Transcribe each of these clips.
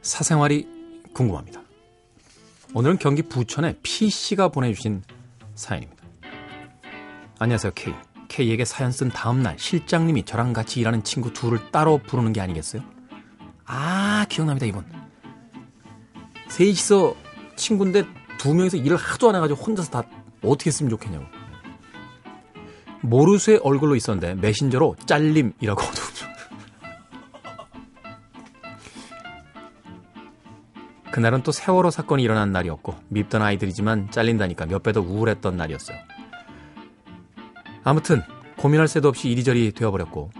사생활이 궁금합니다. 오늘은 경기 부천의 P씨가 보내주신 사연입니다. 안녕하세요, K. K에게 사연 쓴 다음날 실장님이 저랑 같이 일하는 친구 둘을 따로 부르는 게 아니겠어요? 아, 기억납니다, 이분. 셋이서 친구인데 두 명이서 일을 하도 안 해가지고 혼자서 다 어떻게 했으면 좋겠냐고. 모르쇠 얼굴로 있었는데 메신저로 잘림이라고 그날은 또 세월호 사건이 일어난 날이었고 밉던 아이들이지만 잘린다니까 몇 배 더 우울했던 날이었어요. 아무튼 고민할 새도 없이 이리저리 되어버렸고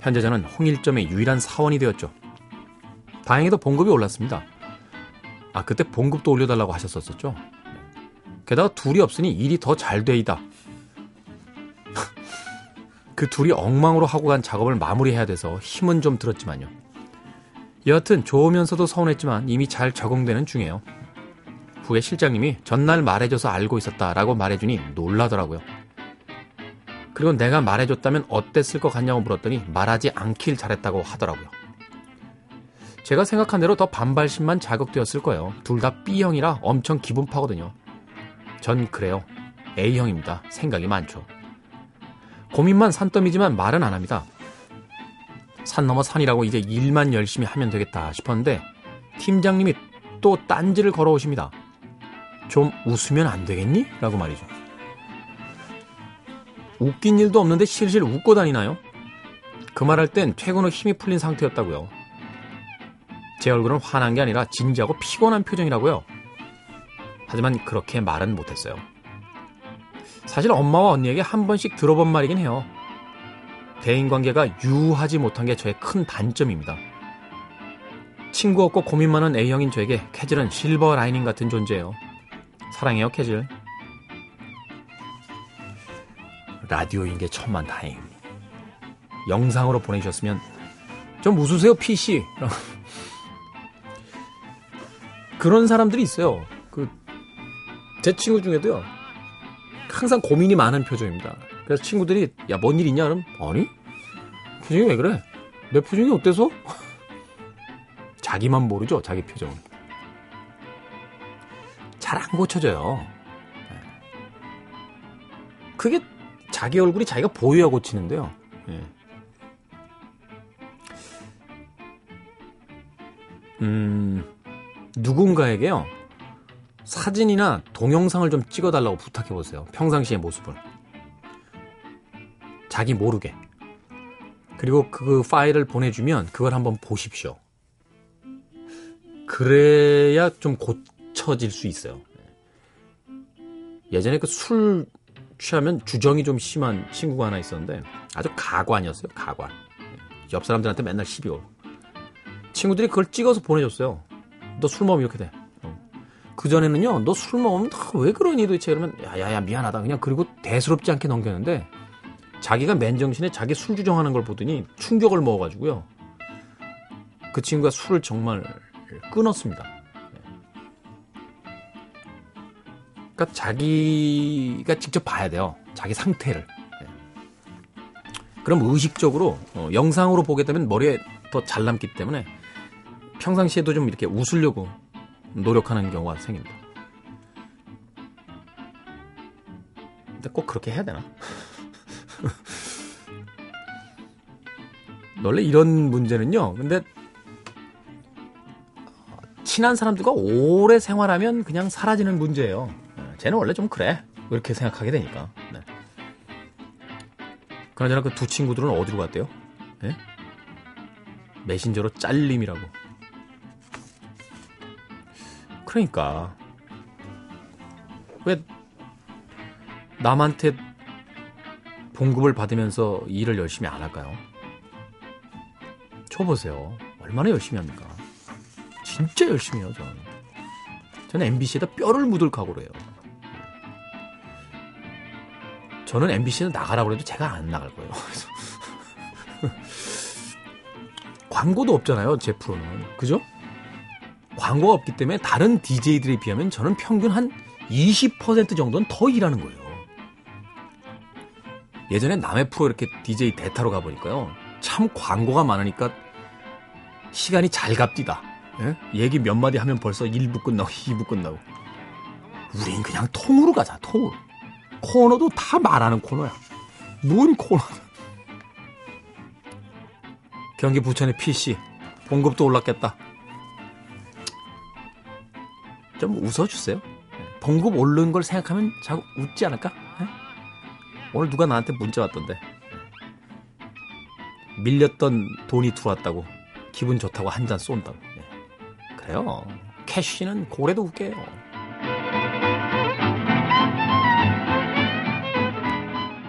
현재 저는 홍일점의 유일한 사원이 되었죠. 다행히도 봉급이 올랐습니다. 아 그때 봉급도 올려달라고 하셨었죠. 게다가 둘이 없으니 일이 더 잘 되이다. 그 둘이 엉망으로 하고 간 작업을 마무리해야 돼서 힘은 좀 들었지만요. 여하튼 좋으면서도 서운했지만 이미 잘 적응되는 중이에요. 후에 실장님이 전날 말해줘서 알고 있었다라고 말해주니 놀라더라고요. 그리고 내가 말해줬다면 어땠을 것 같냐고 물었더니 말하지 않길 잘했다고 하더라고요. 제가 생각한 대로 더 반발심만 자극되었을 거예요. 둘 다 B형이라 엄청 기분 파거든요. 전 그래요. A형입니다. 생각이 많죠. 고민만 산더미지만 말은 안 합니다. 산 넘어 산이라고 이제 일만 열심히 하면 되겠다 싶었는데 팀장님이 또 딴지를 걸어오십니다. 좀 웃으면 안 되겠니? 라고 말이죠. 웃긴 일도 없는데 실실 웃고 다니나요? 그 말할 땐 퇴근 후 힘이 풀린 상태였다고요. 제 얼굴은 화난 게 아니라 진지하고 피곤한 표정이라고요. 하지만 그렇게 말은 못했어요. 사실 엄마와 언니에게 한 번씩 들어본 말이긴 해요. 대인관계가 유하지 못한 게 저의 큰 단점입니다. 친구 없고 고민 많은 A형인 저에게 캐즐은 실버 라이닝 같은 존재예요. 사랑해요, 캐즐. 라디오인 게 천만 다행. 영상으로 보내주셨으면 좀 웃으세요, PC. 그런 사람들이 있어요. 그, 제 친구 중에도요. 항상 고민이 많은 표정입니다. 그래서 친구들이 야 뭔 일 있냐 그럼 아니 표정이 왜 그래? 내 표정이 어때서? 자기만 모르죠 자기 표정. 잘 안 고쳐져요. 네. 그게 자기 얼굴이 자기가 보여야 고치는데요. 네. 음 누군가에게요 사진이나 동영상을 좀 찍어달라고 부탁해 보세요. 평상시의 모습을. 자기 모르게. 그리고 그 파일을 보내주면 그걸 한번 보십시오. 그래야 좀 고쳐질 수 있어요. 예전에 그 술 취하면 주정이 좀 심한 친구가 하나 있었는데 아주 가관이었어요. 가관. 옆 사람들한테 맨날 시비 올. 친구들이 그걸 찍어서 보내줬어요. 너 술 먹으면 이렇게 돼. 어. 그 전에는요, 너 술 먹으면 왜 그러니 도대체 그러면 야 야 야 미안하다 그냥 그리고 대수롭지 않게 넘겼는데 자기가 맨정신에 자기 술 주정하는 걸 보더니 충격을 먹어가지고요. 그 친구가 술을 정말 끊었습니다. 그러니까 자기가 직접 봐야 돼요. 자기 상태를. 그럼 의식적으로 어, 영상으로 보게 되면 머리에 더 잘 남기 때문에 평상시에도 좀 이렇게 웃으려고 노력하는 경우가 생깁니다. 근데 꼭 그렇게 해야 되나? 원래 이런 문제는요. 근데 친한 사람들과 오래 생활하면 그냥 사라지는 문제예요. 네, 쟤는 원래 좀 그래. 이렇게 생각하게 되니까. 네. 그나저나 그 두 친구들은 어디로 갔대요? 네? 메신저로 잘림이라고. 그러니까 왜 남한테 봉급을 받으면서 일을 열심히 안 할까요? 쳐보세요. 얼마나 열심히 합니까? 진짜 열심히 해요, 저는. 저는 MBC에다 뼈를 묻을 각오로 해요. 저는 MBC는 나가라고 해도 제가 안 나갈 거예요. 광고도 없잖아요, 제 프로는. 그죠? 광고가 없기 때문에 다른 DJ들에 비하면 저는 평균 한 20% 정도는 더 일하는 거예요. 예전에 남의 프로 이렇게 DJ 대타로 가보니까요. 참 광고가 많으니까 시간이 잘 갑디다. 예? 얘기 몇 마디 하면 벌써 1부 끝나고 2부 끝나고. 우린 그냥 통으로 가자, 통으로. 코너도 다 말하는 코너야. 뭔 코너. 경기 부천의 PC. 봉급도 올랐겠다. 좀 웃어주세요. 봉급 오른 걸 생각하면 자꾸 웃지 않을까? 예? 오늘 누가 나한테 문자 왔던데. 밀렸던 돈이 들어왔다고. 기분 좋다고 한 잔 쏜다고. 예. 그래요. 캐시는 고래도 웃겨요.